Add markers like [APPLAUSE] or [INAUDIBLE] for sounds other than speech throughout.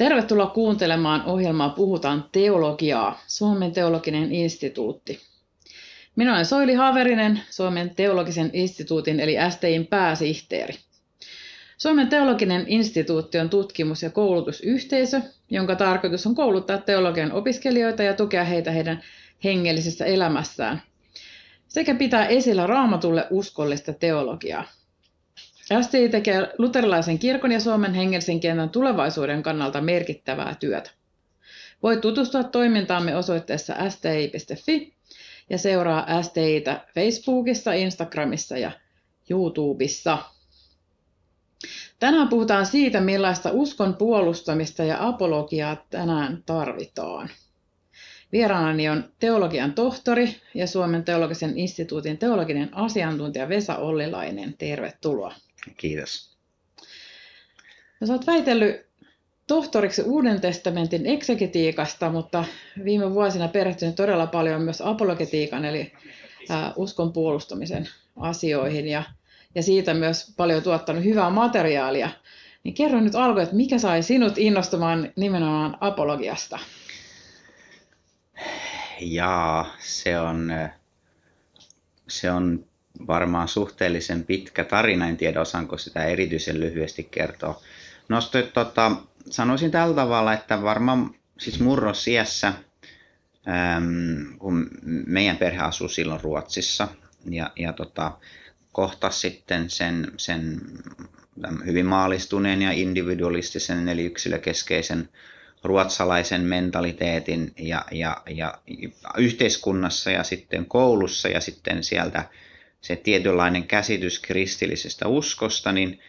Tervetuloa kuuntelemaan ohjelmaa Puhutaan teologiaa, Suomen teologinen instituutti. Minä olen Soili Haverinen, Suomen teologisen instituutin eli STIn pääsihteeri. Suomen teologinen instituutti on tutkimus- ja koulutusyhteisö, jonka tarkoitus on kouluttaa teologian opiskelijoita ja tukea heitä heidän hengellisessä elämässään sekä pitää esillä raamatulle uskollista teologiaa. STI tekee luterilaisen kirkon ja Suomen hengellisen kentän tulevaisuuden kannalta merkittävää työtä. Voit tutustua toimintaamme osoitteessa sti.fi ja seuraa STItä Facebookissa, Instagramissa ja YouTubessa. Tänään puhutaan siitä, millaista uskon puolustamista ja apologiaa tänään tarvitaan. Vieraanani on teologian tohtori ja Suomen teologisen instituutin teologinen asiantuntija Vesa Ollilainen. Tervetuloa. Kiitos. No, sä oot väitellyt tohtoriksi Uuden testamentin eksegetiikasta, mutta viime vuosina perehtynyt todella paljon myös apologetiikan eli uskon puolustamisen asioihin ja, ja siitä myös paljon tuottanut hyvää materiaalia. Niin kerro nyt alkuun, että mikä sai sinut innostumaan nimenomaan apologiasta? Jaa, se on, se on varmaan suhteellisen pitkä tarina, en tiedä osaanko sitä erityisen lyhyesti kertoa. No, tota, sanoisin tällä tavalla, että varmaan siis murrosiässä, äm, kun meidän perhe asui silloin Ruotsissa, ja, ja tota, kohtas sitten sen, sen hyvin maalistuneen ja individualistisen eli yksilökeskeisen ruotsalaisen mentaliteetin ja, ja, ja yhteiskunnassa ja sitten koulussa ja sitten sieltä se tietynlainen käsitys kristillisestä uskosta, niin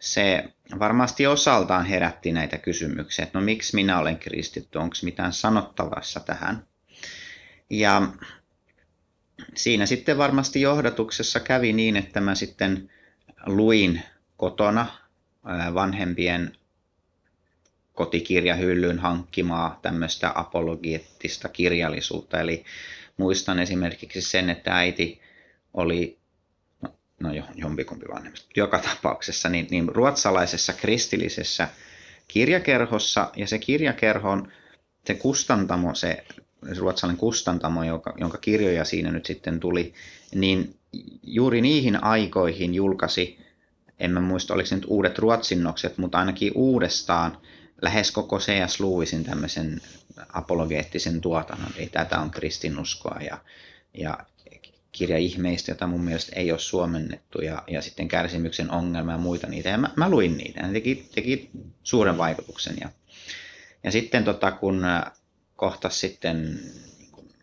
se varmasti osaltaan herätti näitä kysymyksiä, että no miksi minä olen kristitty, onko mitään sanottavassa tähän. Ja siinä sitten varmasti johdatuksessa kävi niin, että mä sitten luin kotona vanhempien kotikirjahyllyn hankkimaa tämmöistä apologiettista kirjallisuutta. Eli muistan esimerkiksi sen, että äiti oli, no, no jompikumpi vanhemmista, joka tapauksessa, niin, niin ruotsalaisessa kristillisessä kirjakerhossa, ja se kirjakerhon, se kustantamo, se ruotsalainen kustantamo, joka, jonka kirjoja siinä nyt sitten tuli, niin juuri niihin aikoihin julkaisi, en mä muista oliko se nyt uudet ruotsinnokset, mutta ainakin uudestaan lähes koko C.S. Lewisin tämmöisen apologeettisen tuotannon, eli tätä on kristinuskoa ja, ja kirja ihmeistä, jota mun mielestä ei ole suomennettu, ja, ja sitten kärsimyksen ongelma ja muita niitä. Ja mä, mä luin niitä, ne teki, teki suuren vaikutuksen. Ja, ja sitten tota, kun kohtas sitten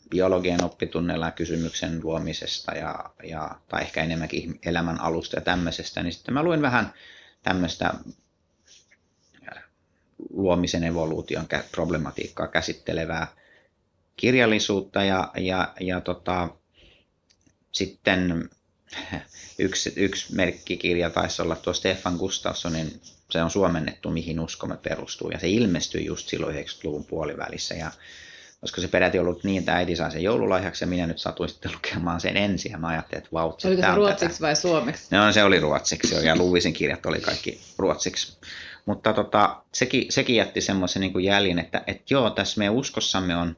biologian oppitunneilla kysymyksen luomisesta ja, ja, tai ehkä enemmänkin elämän alusta ja tämmöisestä, niin sitten mä luin vähän tämmöistä luomisen evoluution problematiikkaa käsittelevää kirjallisuutta ja, ja, ja tota, sitten yksi, yksi merkkikirja taisi olla tuo Stefan Gustafssonin, se on suomennettu Mihin uskomme perustuu, ja se ilmestyi just silloin 90-luvun puolivälissä, ja koska se peräti ollut niin, että äiti sai sen joululahjaksi, ja minä nyt satuin sitten lukemaan sen ensin, ja mä ajattelin, että vau, Oliko se ruotsiksi tätä. vai suomeksi? No, se oli ruotsiksi, ja Luvisin kirjat oli kaikki ruotsiksi. Mutta tota, sekin, sekin jätti semmoisen niin jäljen, että, että joo, tässä meidän uskossamme on,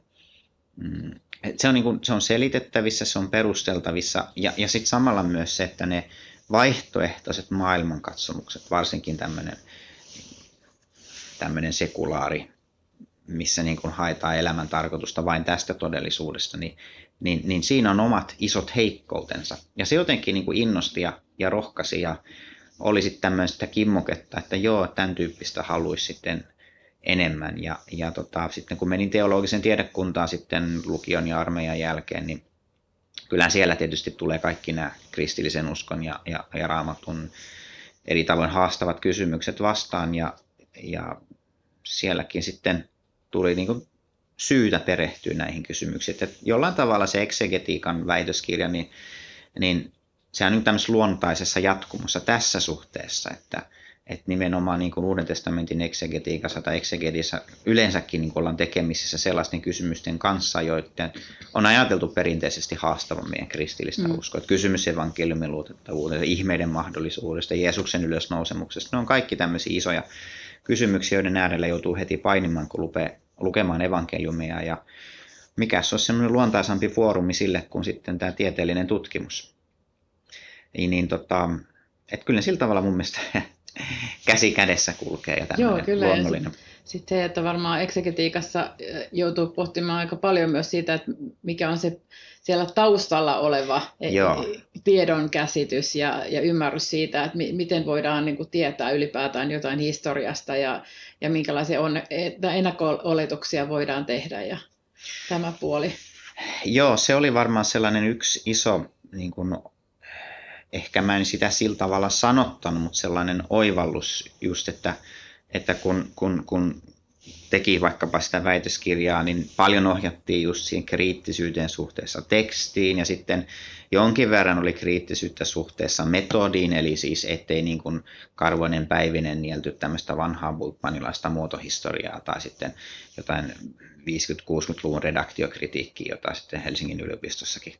mm, se, on niin kuin, se on selitettävissä, se on perusteltavissa ja, ja sitten samalla myös se, että ne vaihtoehtoiset maailmankatsomukset, varsinkin tämmöinen tämmöinen sekulaari, missä niin kuin haetaan elämän tarkoitusta vain tästä todellisuudesta, niin, niin, niin siinä on omat isot heikkoutensa. Ja se jotenkin niin kuin innosti ja, ja rohkasi ja oli sitten tämmöistä kimmoketta, että joo, tämän tyyppistä haluaisi sitten enemmän. Ja, ja tota, sitten kun menin teologisen tiedekuntaan sitten lukion ja armeijan jälkeen, niin kyllähän siellä tietysti tulee kaikki nämä kristillisen uskon ja, ja, ja raamatun eri tavoin haastavat kysymykset vastaan. Ja, ja sielläkin sitten tuli niin kuin syytä perehtyä näihin kysymyksiin. Että jollain tavalla se eksegetiikan väitöskirja, niin, niin sehän on nyt tämmöisessä luontaisessa jatkumossa tässä suhteessa, että, että nimenomaan niin kuin Uuden testamentin eksegetiikassa tai eksegetissä yleensäkin niin kuin ollaan tekemisissä sellaisten kysymysten kanssa, joiden on ajateltu perinteisesti haastavan meidän kristillistä mm. uskoa. Että kysymys evankeliumin luotettavuudesta, ihmeiden mahdollisuudesta, Jeesuksen ylösnousemuksesta, ne on kaikki tämmöisiä isoja kysymyksiä, joiden äärellä joutuu heti painimaan, kun lupee lukemaan evankeliumia. Ja mikä se olisi semmoinen luontaisampi foorumi sille kuin sitten tämä tieteellinen tutkimus. Niin, niin tota, että kyllä sillä tavalla mun mielestä [LAUGHS] [LAUGHS] käsi kädessä kulkee ja Joo, kyllä. luonnollinen. Sitten se, että varmaan eksegetiikassa joutuu pohtimaan aika paljon myös siitä, että mikä on se siellä taustalla oleva e, Joo. tiedon käsitys ja, ja ymmärrys siitä, että mi, miten voidaan niin kuin, tietää ylipäätään jotain historiasta ja, ja minkälaisia on, ennakko-oletuksia voidaan tehdä ja tämä puoli. Joo, se oli varmaan sellainen yksi iso, niin kuin, ehkä mä en sitä sillä tavalla sanottanut, mutta sellainen oivallus just, että, että kun, kun, kun teki vaikkapa sitä väitöskirjaa, niin paljon ohjattiin just siihen kriittisyyteen suhteessa tekstiin ja sitten jonkin verran oli kriittisyyttä suhteessa metodiin, eli siis ettei niin kuin Karvoinen Päivinen nielty tämmöistä vanhaa bulpanilaista muotohistoriaa tai sitten jotain 50-60-luvun redaktiokritiikkiä, jota sitten Helsingin yliopistossakin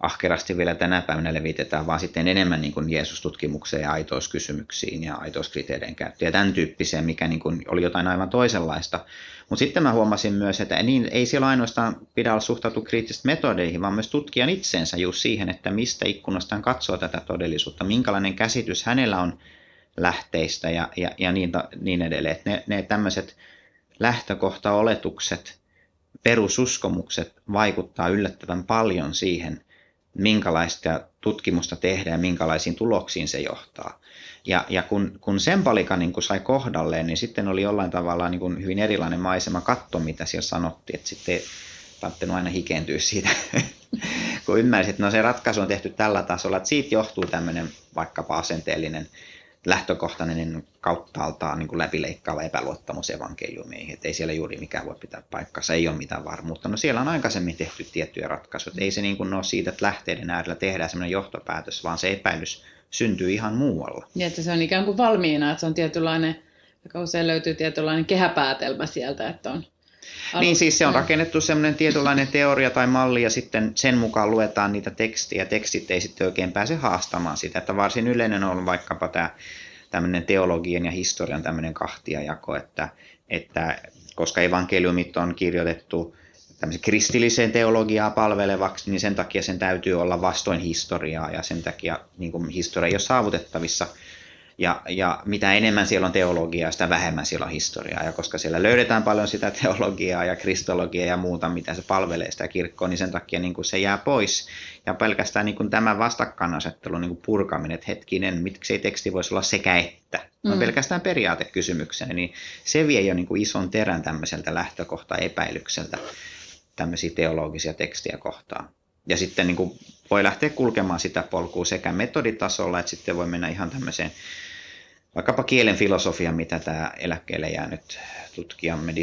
ahkerasti vielä tänä päivänä levitetään, vaan sitten enemmän niin kuin Jeesus-tutkimukseen ja aitouskysymyksiin ja aitouskriteerien käyttöön ja tämän tyyppiseen, mikä niin kuin oli jotain aivan toisenlaista. Mutta sitten mä huomasin myös, että niin, ei siellä ainoastaan pidä olla suhtautua kriittisesti metodeihin, vaan myös tutkijan itsensä just siihen, että mistä ikkunasta hän katsoo tätä todellisuutta, minkälainen käsitys hänellä on lähteistä ja, ja, ja niin, niin edelleen. Että ne, ne tämmöiset lähtökohtaoletukset, perususkomukset vaikuttaa yllättävän paljon siihen, minkälaista tutkimusta tehdään ja minkälaisiin tuloksiin se johtaa. Ja, ja kun, kun sen palikan niin kun sai kohdalleen, niin sitten oli jollain tavalla niin kun hyvin erilainen maisema katto, mitä siellä sanottiin, että sitten ei tarvinnut aina hikentyä siitä, [LAUGHS] kun ymmärsit, että no se ratkaisu on tehty tällä tasolla, että siitä johtuu tämmöinen vaikkapa asenteellinen lähtökohtainen kauttaaltaan niin kuin läpileikkaava epäluottamus evankeliumiin, että ei siellä juuri mikään voi pitää paikkansa, ei ole mitään varmuutta. No siellä on aikaisemmin tehty tiettyjä ratkaisuja, ei se niin kuin ole siitä, että lähteiden äärellä tehdään sellainen johtopäätös, vaan se epäilys syntyy ihan muualla. Niin, että se on ikään kuin valmiina, että se on tietynlainen, joka usein löytyy tietynlainen kehäpäätelmä sieltä, että on niin siis se on rakennettu semmoinen tietynlainen teoria tai malli ja sitten sen mukaan luetaan niitä tekstiä. Tekstit ei sitten oikein pääse haastamaan sitä, että varsin yleinen on vaikkapa tämä tämmöinen teologian ja historian tämmöinen kahtiajako, että, että koska evankeliumit on kirjoitettu tämmöisen kristilliseen teologiaa palvelevaksi, niin sen takia sen täytyy olla vastoin historiaa ja sen takia niin kuin historia ei ole saavutettavissa – ja, ja mitä enemmän siellä on teologiaa, sitä vähemmän siellä on historiaa. Ja koska siellä löydetään paljon sitä teologiaa ja kristologiaa ja muuta, mitä se palvelee sitä kirkkoa, niin sen takia niin kuin se jää pois. Ja pelkästään niin kuin tämä vastakkainasettelu niin kuin purkaminen, että hetkinen, miksei teksti voisi olla sekä että. No mm. pelkästään periaatekysymyksenä, niin se vie jo niin kuin ison terän tämmöiseltä lähtökohta-epäilykseltä tämmöisiä teologisia tekstiä kohtaan. Ja sitten niin kuin voi lähteä kulkemaan sitä polkua sekä metoditasolla, että sitten voi mennä ihan tämmöiseen vaikkapa kielen filosofia, mitä tämä eläkkeelle jäänyt tutkijamme,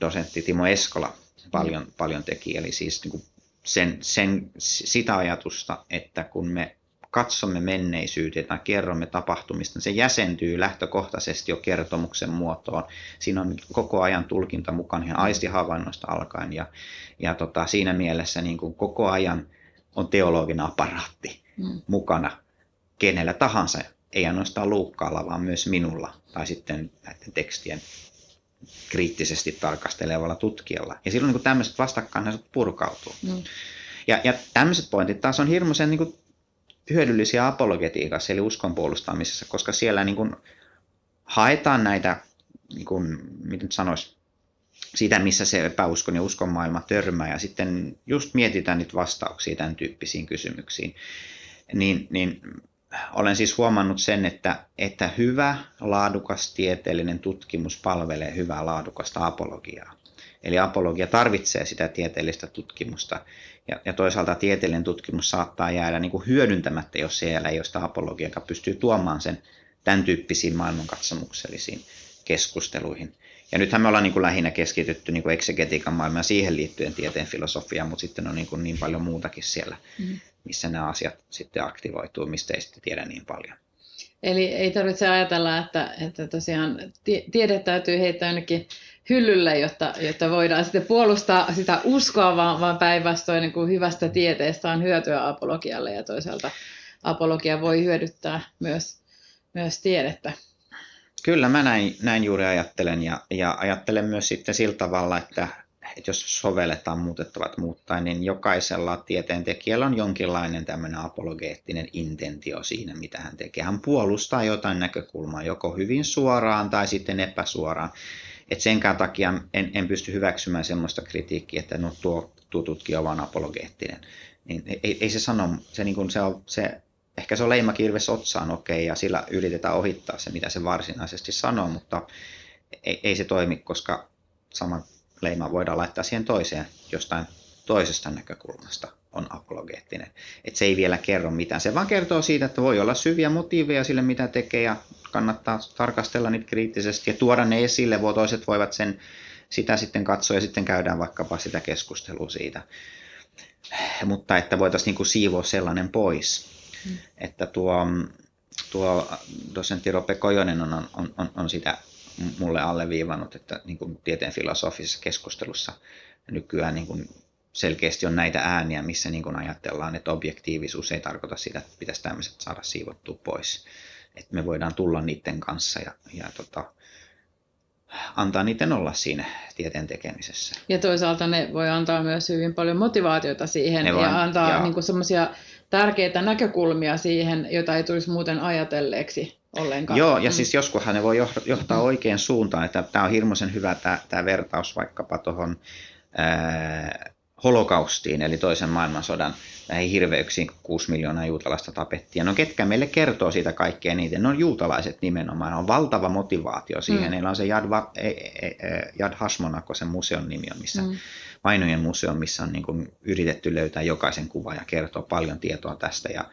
dosentti Timo Eskola paljon, paljon teki. Eli siis niin kuin sen, sen, sitä ajatusta, että kun me katsomme menneisyyteen tai kerromme tapahtumista, niin se jäsentyy lähtökohtaisesti jo kertomuksen muotoon. Siinä on koko ajan tulkinta mukaan ihan aistihavainnoista alkaen ja, ja tota, siinä mielessä niin kuin koko ajan on teologinen aparaatti mm. mukana kenellä tahansa ei ainoastaan Luukkaalla, vaan myös minulla tai sitten näiden tekstien kriittisesti tarkastelevalla tutkijalla. Ja silloin niin tämmöiset vastakkainaset purkautuu. Mm. Ja, ja tämmöiset pointit taas on hirmuisen niin kuin, hyödyllisiä apologetiikassa, eli uskon puolustamisessa, koska siellä niin kuin, haetaan näitä, niin kuin, miten sanoisi, sitä, missä se epäuskon ja uskon maailma törmää, ja sitten just mietitään niitä vastauksia tämän tyyppisiin kysymyksiin. Niin, niin olen siis huomannut sen, että, että hyvä, laadukas tieteellinen tutkimus palvelee hyvää, laadukasta apologiaa. Eli apologia tarvitsee sitä tieteellistä tutkimusta, ja, ja toisaalta tieteellinen tutkimus saattaa jäädä niin kuin hyödyntämättä, jos siellä ei ole sitä apologiaa, joka pystyy tuomaan sen tämän tyyppisiin maailmankatsomuksellisiin keskusteluihin. Ja nythän me ollaan niin kuin lähinnä keskitytty niin kuin eksegetiikan maailmaan siihen liittyen tieteen filosofiaan, mutta sitten on niin, kuin niin paljon muutakin siellä, mm. missä nämä asiat sitten aktivoituu, mistä ei sitten tiedä niin paljon. Eli ei tarvitse ajatella, että, että tosiaan tiede täytyy heittää jonnekin hyllylle, jotta, jotta voidaan sitten puolustaa sitä uskoa, vaan, vaan päinvastoin niin kuin hyvästä tieteestä on hyötyä apologialle ja toisaalta apologia voi hyödyttää myös, myös tiedettä. Kyllä mä näin, näin juuri ajattelen ja, ja ajattelen myös sitten sillä tavalla, että, että jos sovelletaan muutettavat muuttaa, niin jokaisella tieteentekijällä on jonkinlainen tämmöinen apologeettinen intentio siinä, mitä hän tekee. Hän puolustaa jotain näkökulmaa, joko hyvin suoraan tai sitten epäsuoraan. Et senkään takia en, en pysty hyväksymään sellaista kritiikkiä, että no tuo, tuo tutkija on apologeettinen. Niin ei, ei se sano, se, niin kuin se, on, se ehkä se on leimakirves otsaan okei okay, ja sillä yritetään ohittaa se, mitä se varsinaisesti sanoo, mutta ei, ei se toimi, koska sama leima voidaan laittaa siihen toiseen jostain toisesta näkökulmasta on apologeettinen. Et se ei vielä kerro mitään. Se vaan kertoo siitä, että voi olla syviä motiiveja sille, mitä tekee ja kannattaa tarkastella niitä kriittisesti ja tuoda ne esille. Voi, toiset voivat sen, sitä sitten katsoa ja sitten käydään vaikkapa sitä keskustelua siitä. Mutta että voitaisiin niin siivoa sellainen pois. Mm. Että tuo, tuo dosentti Rope Kojonen on, on, on, on sitä mulle alleviivannut, että niin kuin tieteen filosofisessa keskustelussa nykyään niin kuin selkeästi on näitä ääniä, missä niin kuin ajatellaan, että objektiivisuus ei tarkoita sitä, että pitäisi tämmöiset saada siivottua pois. Että me voidaan tulla niiden kanssa ja, ja tota, antaa niiden olla siinä tieteen tekemisessä. Ja toisaalta ne voi antaa myös hyvin paljon motivaatiota siihen ne ja antaa niin semmoisia tärkeitä näkökulmia siihen, joita ei tulisi muuten ajatelleeksi ollenkaan. Joo, ja mm. siis joskushan ne voi johtaa mm. oikeaan suuntaan. Että tämä on hirmuisen hyvä tämä, tämä vertaus vaikkapa tuohon holokaustiin, eli toisen maailmansodan näihin hirveyksiin, kun 6 miljoonaa juutalaista tapettiin. No ketkä meille kertoo siitä kaikkea niiden? Ne on juutalaiset nimenomaan. On valtava motivaatio siihen. Mm. Meillä on se Yad, Va, e, e, e, Yad Hashmonako, sen museon nimi on, missä mm. Vainojen museo, missä on niin kuin yritetty löytää jokaisen kuva ja kertoa paljon tietoa tästä. Ja,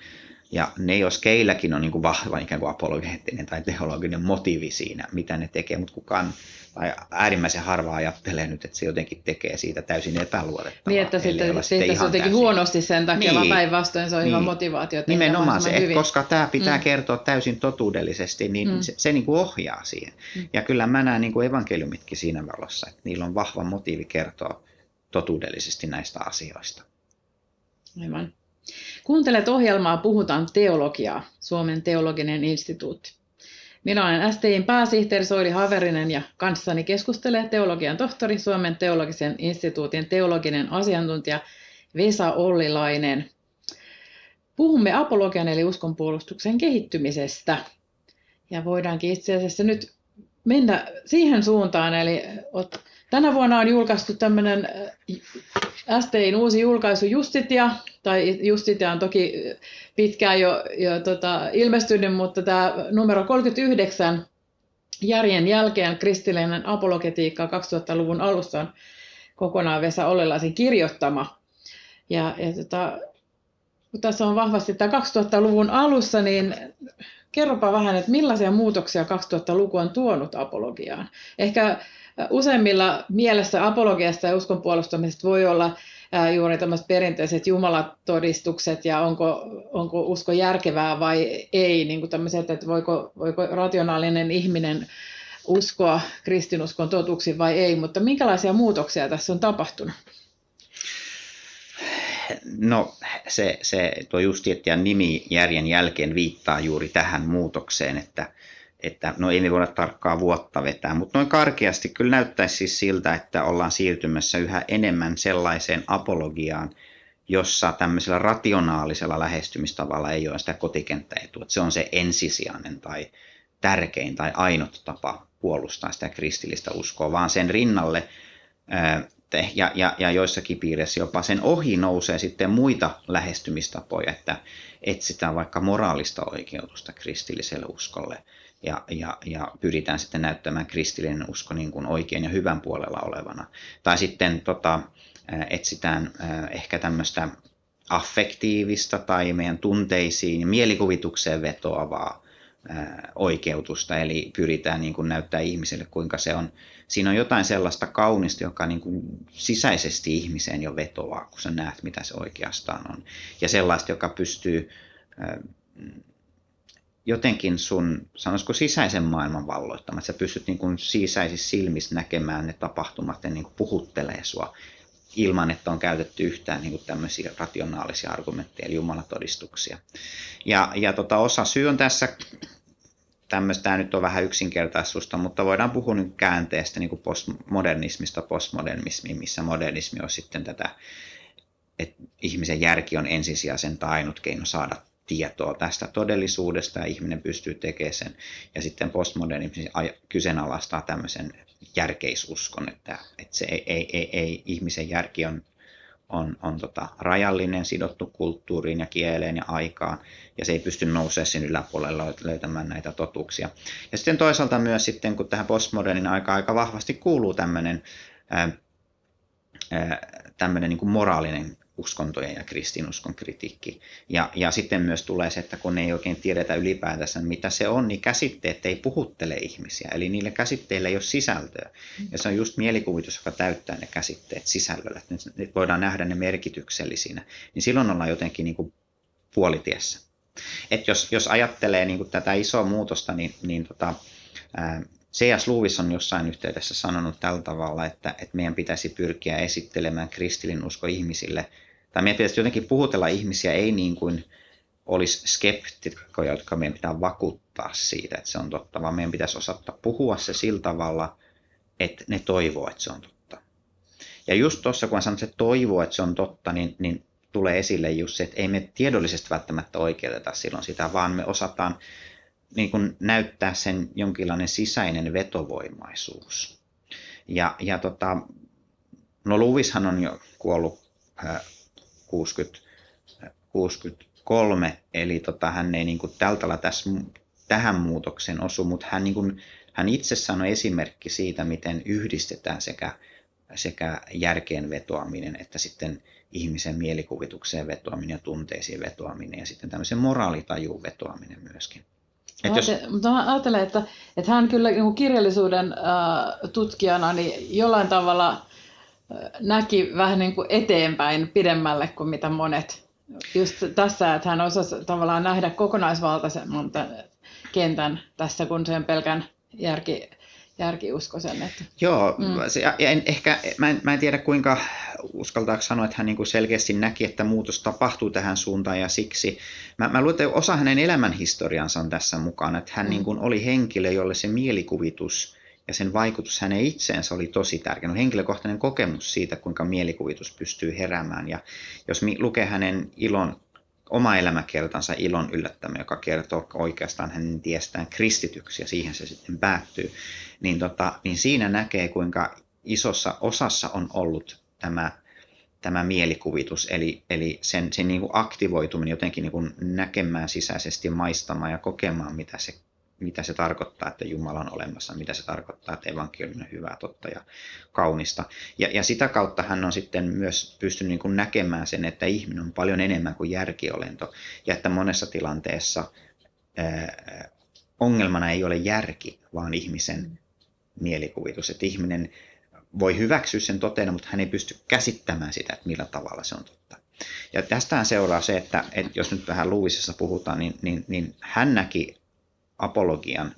ja ne, jos keilläkin on niin kuin vahva ikään kuin apologeettinen tai teologinen motiivi siinä, mitä ne tekee, mutta kukaan tai äärimmäisen harva ajattelee nyt, että se jotenkin tekee siitä täysin epäluotettavaa. Niin, että sitten se jotenkin täysin. huonosti sen takia, niin. vaan päinvastoin se on niin. hyvä motivaatio. Nimenomaan se, että koska tämä pitää mm. kertoa täysin totuudellisesti, niin mm. se, se niin kuin ohjaa siihen. Mm. Ja kyllä mä näen niin kuin evankeliumitkin siinä valossa, että niillä on vahva motiivi kertoa totuudellisesti näistä asioista. Aivan. Kuuntelet ohjelmaa Puhutaan teologiaa, Suomen teologinen instituutti. Minä olen STIn pääsihteeri Soili Haverinen ja kanssani keskustelee teologian tohtori, Suomen teologisen instituutin teologinen asiantuntija Vesa Ollilainen. Puhumme apologian eli uskonpuolustuksen kehittymisestä. Ja voidaankin itse asiassa nyt mennä siihen suuntaan, eli tänä vuonna on julkaistu tämmöinen STIn uusi julkaisu Justitia, tai Justitia on toki pitkään jo, jo tota, ilmestynyt, mutta tämä numero 39 järjen jälkeen kristillinen apologetiikka 2000-luvun alussa on kokonaan Vesa Ollelaisen kirjoittama. Ja, ja tota, kun tässä on vahvasti tämä 2000-luvun alussa, niin kerropa vähän, että millaisia muutoksia 2000-luku on tuonut apologiaan. Ehkä useimmilla mielessä apologiasta ja uskon puolustamisesta voi olla juuri tämmöiset perinteiset jumalatodistukset ja onko, onko usko järkevää vai ei, niin kuin tämmöiset, että voiko, voiko rationaalinen ihminen uskoa kristinuskon totuksi vai ei, mutta minkälaisia muutoksia tässä on tapahtunut? No se, se tuo Justiettian nimi järjen jälkeen viittaa juuri tähän muutokseen, että, että no ei me voida tarkkaa vuotta vetää, mutta noin karkeasti kyllä näyttäisi siis siltä, että ollaan siirtymässä yhä enemmän sellaiseen apologiaan, jossa tämmöisellä rationaalisella lähestymistavalla ei ole sitä kotikenttäetua. Se on se ensisijainen tai tärkein tai ainut tapa puolustaa sitä kristillistä uskoa, vaan sen rinnalle ja, ja, ja joissakin piireissä jopa sen ohi nousee sitten muita lähestymistapoja, että etsitään vaikka moraalista oikeutusta kristilliselle uskolle ja, ja, ja pyritään sitten näyttämään kristillinen usko niin kuin oikein ja hyvän puolella olevana. Tai sitten tota, etsitään ehkä tämmöistä affektiivista tai meidän tunteisiin ja mielikuvitukseen vetoavaa oikeutusta, eli pyritään niin kuin näyttää ihmiselle, kuinka se on. Siinä on jotain sellaista kaunista, joka niin kuin sisäisesti ihmiseen jo vetoaa, kun sä näet, mitä se oikeastaan on. Ja sellaista, joka pystyy jotenkin sun, sanoisiko sisäisen maailman valloittamaan, että sä pystyt niin kuin sisäisissä silmissä näkemään ne tapahtumat ja niin kuin puhuttelee sua ilman, että on käytetty yhtään niin kuin tämmöisiä rationaalisia argumentteja, eli jumalatodistuksia. Ja, ja tota, osa syy on tässä tämä nyt on vähän yksinkertaisuutta, mutta voidaan puhua nyt käänteestä niin kuin postmodernismista postmodernismiin, missä modernismi on sitten tätä, että ihmisen järki on ensisijaisen tai ainut keino saada tietoa tästä todellisuudesta ja ihminen pystyy tekemään sen. Ja sitten postmodernismi kyseenalaistaa tämmöisen järkeisuskon, että, että se ei, ei, ei, ei, ihmisen järki on on, on tota rajallinen, sidottu kulttuuriin ja kieleen ja aikaan, ja se ei pysty nousemaan sinne yläpuolella löytämään näitä totuuksia. Ja sitten toisaalta myös sitten, kun tähän postmodernin aikaan aika vahvasti kuuluu tämmöinen, tämmöinen niin moraalinen uskontojen ja kristinuskon kritiikki. Ja, ja sitten myös tulee se, että kun ei oikein tiedetä ylipäätänsä, mitä se on, niin käsitteet ei puhuttele ihmisiä. Eli niille käsitteillä ei ole sisältöä. Ja se on just mielikuvitus, joka täyttää ne käsitteet sisällöllä. Että ne voidaan nähdä ne merkityksellisinä. Niin silloin ollaan jotenkin niin kuin puolitiessä. Et jos, jos ajattelee niin kuin tätä isoa muutosta, niin, niin tota, ää, C.S. Lewis on jossain yhteydessä sanonut tällä tavalla, että, että meidän pitäisi pyrkiä esittelemään kristillin usko ihmisille tai meidän pitäisi jotenkin puhutella ihmisiä, ei niin kuin olisi skeptikkoja, jotka meidän pitää vakuuttaa siitä, että se on totta, vaan meidän pitäisi osata puhua se sillä tavalla, että ne toivoo, että se on totta. Ja just tuossa, kun sanon, että se toivoo, että se on totta, niin, niin tulee esille just se, että ei me tiedollisesti välttämättä oikeuteta silloin sitä, vaan me osataan niin kuin näyttää sen jonkinlainen sisäinen vetovoimaisuus. Ja, ja tota, no Luvishan on jo kuollut 60, 63, eli tota, hän ei niin kuin tältä tässä, tähän muutokseen osu, mutta hän, niin kuin, hän itse sanoi esimerkki siitä, miten yhdistetään sekä, sekä järkeen vetoaminen että sitten ihmisen mielikuvitukseen vetoaminen ja tunteisiin vetoaminen ja sitten tämmöisen moraalitajuun vetoaminen myöskin. Et jos... Mutta mä ajattelen, että, että hän kyllä niin kirjallisuuden äh, tutkijana niin jollain tavalla näki vähän niin kuin eteenpäin pidemmälle kuin mitä monet. Just tässä, että hän osasi tavallaan nähdä kokonaisvaltaisen kentän tässä, kun sen pelkän järki, järkiuskoisen. Että... Joo, mm. se, ja en, ehkä, mä en, mä en tiedä kuinka uskaltaako sanoa, että hän niin kuin selkeästi näki, että muutos tapahtuu tähän suuntaan ja siksi. Mä, mä luulen, että osa hänen elämänhistoriansa on tässä mukana, että hän mm. niin kuin oli henkilö, jolle se mielikuvitus ja sen vaikutus hänen itseensä oli tosi tärkeä. No, henkilökohtainen kokemus siitä, kuinka mielikuvitus pystyy heräämään. Ja jos lukee hänen ilon, oma elämäkertansa ilon yllättämä, joka kertoo oikeastaan hänen tiestään kristityksi ja siihen se sitten päättyy, niin, tota, niin siinä näkee, kuinka isossa osassa on ollut tämä, tämä mielikuvitus, eli, eli sen, sen niin kuin aktivoituminen jotenkin niin kuin näkemään sisäisesti, maistamaan ja kokemaan, mitä se mitä se tarkoittaa, että Jumala on olemassa, mitä se tarkoittaa, että evankeliumi on hyvää, totta ja kaunista. Ja, ja sitä kautta hän on sitten myös pystynyt niin kuin näkemään sen, että ihminen on paljon enemmän kuin järkiolento, ja että monessa tilanteessa ää, ongelmana ei ole järki, vaan ihmisen mielikuvitus, että ihminen voi hyväksyä sen toteena, mutta hän ei pysty käsittämään sitä, että millä tavalla se on totta. Ja tästähän seuraa se, että, että jos nyt vähän Luisessa puhutaan, niin, niin, niin hän näki apologian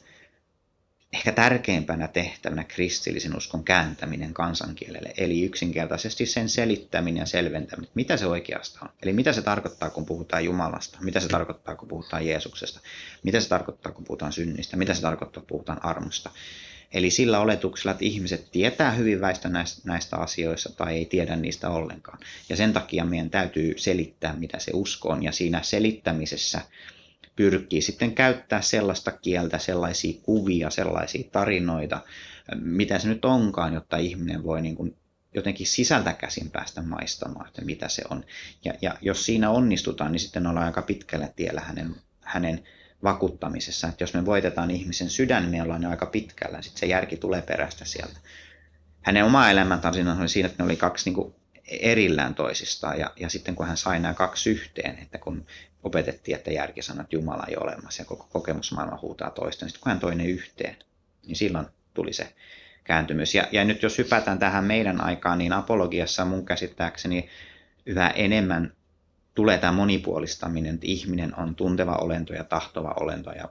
ehkä tärkeimpänä tehtävänä kristillisen uskon kääntäminen kansankielelle, eli yksinkertaisesti sen selittäminen ja selventäminen, mitä se oikeastaan on. Eli mitä se tarkoittaa, kun puhutaan Jumalasta, mitä se tarkoittaa, kun puhutaan Jeesuksesta, mitä se tarkoittaa, kun puhutaan synnistä, mitä se tarkoittaa, kun puhutaan armosta. Eli sillä oletuksella, että ihmiset tietää hyvin väistä näistä, näistä asioista tai ei tiedä niistä ollenkaan. Ja sen takia meidän täytyy selittää, mitä se usko on, ja siinä selittämisessä pyrkii sitten käyttää sellaista kieltä, sellaisia kuvia, sellaisia tarinoita, mitä se nyt onkaan, jotta ihminen voi niin kuin jotenkin sisältä käsin päästä maistamaan, että mitä se on. Ja, ja jos siinä onnistutaan, niin sitten ollaan aika pitkällä tiellä hänen, hänen vakuuttamisessa. Että jos me voitetaan ihmisen sydän, niin me ollaan aika pitkällä. Sitten se järki tulee perästä sieltä. Hänen oma elämäntarinansa oli siinä, että ne oli kaksi niin kuin erillään toisistaan. Ja, ja sitten kun hän sai nämä kaksi yhteen, että kun opetettiin, että järkisanat Jumala ei ole olemassa ja koko kokemusmaailma huutaa toista, niin sitten kun hän toi ne yhteen, niin silloin tuli se kääntymys. Ja, ja nyt jos hypätään tähän meidän aikaan, niin apologiassa mun käsittääkseni yhä enemmän tulee tämä monipuolistaminen, että ihminen on tunteva olento ja tahtova olento ja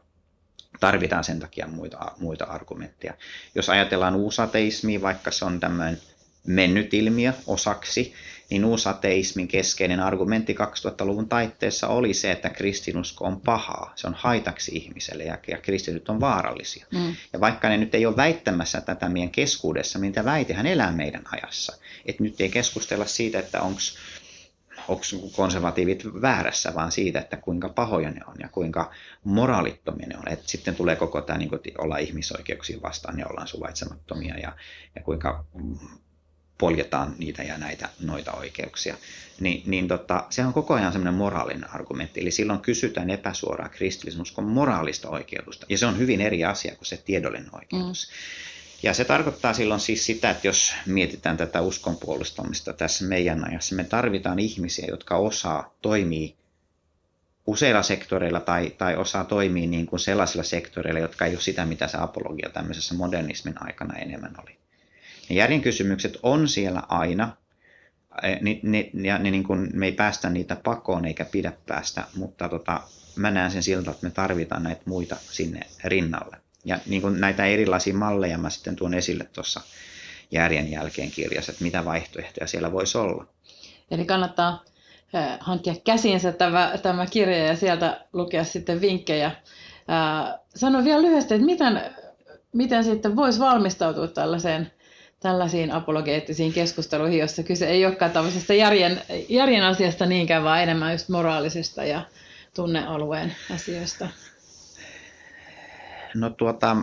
tarvitaan sen takia muita, muita argumentteja. Jos ajatellaan uusateismia, vaikka se on tämmöinen mennyt ilmiö osaksi, niin uusateismin keskeinen argumentti 2000-luvun taitteessa oli se, että kristinusko on pahaa, se on haitaksi ihmiselle ja, ja kristityt on vaarallisia. Mm. Ja vaikka ne nyt ei ole väittämässä tätä meidän keskuudessa, niin tämä väitehän elää meidän ajassa. Että nyt ei keskustella siitä, että onko onko konservatiivit väärässä, vaan siitä, että kuinka pahoja ne on ja kuinka moraalittomia ne on. Et sitten tulee koko tämä niin olla ihmisoikeuksiin vastaan ja ollaan suvaitsemattomia ja, ja kuinka poljetaan niitä ja näitä noita oikeuksia. Ni, niin tota, se on koko ajan semmoinen moraalinen argumentti. Eli silloin kysytään epäsuoraan kristillismuskon moraalista oikeutusta. Ja se on hyvin eri asia kuin se tiedollinen oikeutus. Mm. Ja se tarkoittaa silloin siis sitä, että jos mietitään tätä uskon puolustamista tässä meidän ajassa, me tarvitaan ihmisiä, jotka osaa toimii useilla sektoreilla tai, tai osaa toimia niin kuin sellaisilla sektoreilla, jotka ei ole sitä, mitä se apologia tämmöisessä modernismin aikana enemmän oli. Ne järjen kysymykset on siellä aina, ne, ne, ja ne, niin kuin, me ei päästä niitä pakoon eikä pidä päästä, mutta tota, mä näen sen siltä, että me tarvitaan näitä muita sinne rinnalle. Ja niin kuin näitä erilaisia malleja mä sitten tuon esille tuossa järjen jälkeen kirjassa, että mitä vaihtoehtoja siellä voisi olla. Eli kannattaa hankkia käsiinsä tämä, tämä kirja ja sieltä lukea sitten vinkkejä. Sano vielä lyhyesti, että miten, miten sitten voisi valmistautua tällaiseen tällaisiin apologeettisiin keskusteluihin, jossa kyse ei olekaan tällaisesta järjen, järjen asiasta niinkään, vaan enemmän just moraalisesta ja tunnealueen asioista. No tuota,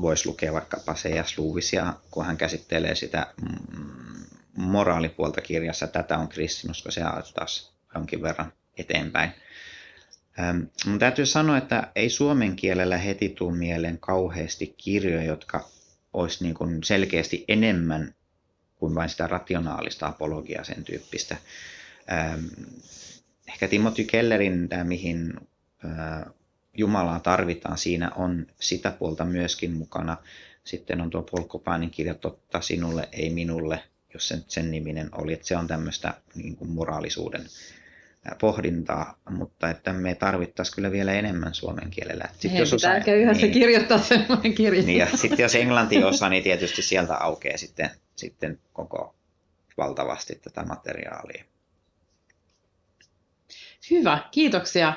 voisi lukea vaikkapa C.S. Lewisia, kun hän käsittelee sitä mm, moraalipuolta kirjassa. Tätä on kristinusko, se taas jonkin verran eteenpäin. Ähm, mun täytyy sanoa, että ei suomen kielellä heti tule mieleen kauheasti kirjoja, jotka olisi niin kuin selkeästi enemmän kuin vain sitä rationaalista apologiaa, sen tyyppistä. Ähm, ehkä Timothy Kellerin, tämä mihin Jumalaa tarvitaan, siinä on sitä puolta myöskin mukana. Sitten on tuo Polkopaanin kirja Totta sinulle, ei minulle, jos sen, sen niminen oli. Että se on tämmöistä niin kuin moraalisuuden pohdintaa, mutta että me tarvittaisiin kyllä vielä enemmän suomen kielellä. Sitten jos osaa, yhdessä niin, kirjoittaa semmoinen kirja. Niin, ja sitten jos englanti osaa, niin tietysti sieltä aukeaa sitten, sitten koko valtavasti tätä materiaalia. Hyvä, kiitoksia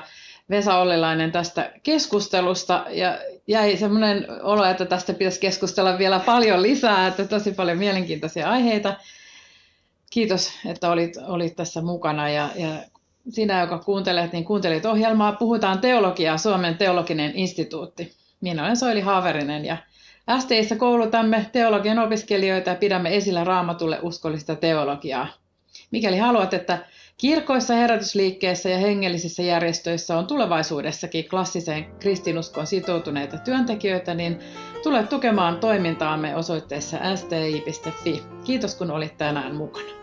Vesa Ollilainen tästä keskustelusta ja jäi semmoinen olo, että tästä pitäisi keskustella vielä paljon lisää, että tosi paljon mielenkiintoisia aiheita. Kiitos, että olit, olit tässä mukana ja, ja sinä, joka kuuntelet, niin kuuntelit ohjelmaa Puhutaan teologiaa, Suomen teologinen instituutti. Minä olen Soili Haaverinen ja STIssä koulutamme teologian opiskelijoita ja pidämme esillä raamatulle uskollista teologiaa. Mikäli haluat, että Kirkoissa, herätysliikkeissä ja hengellisissä järjestöissä on tulevaisuudessakin klassiseen kristinuskoon sitoutuneita työntekijöitä, niin tule tukemaan toimintaamme osoitteessa sti.fi. Kiitos kun olit tänään mukana.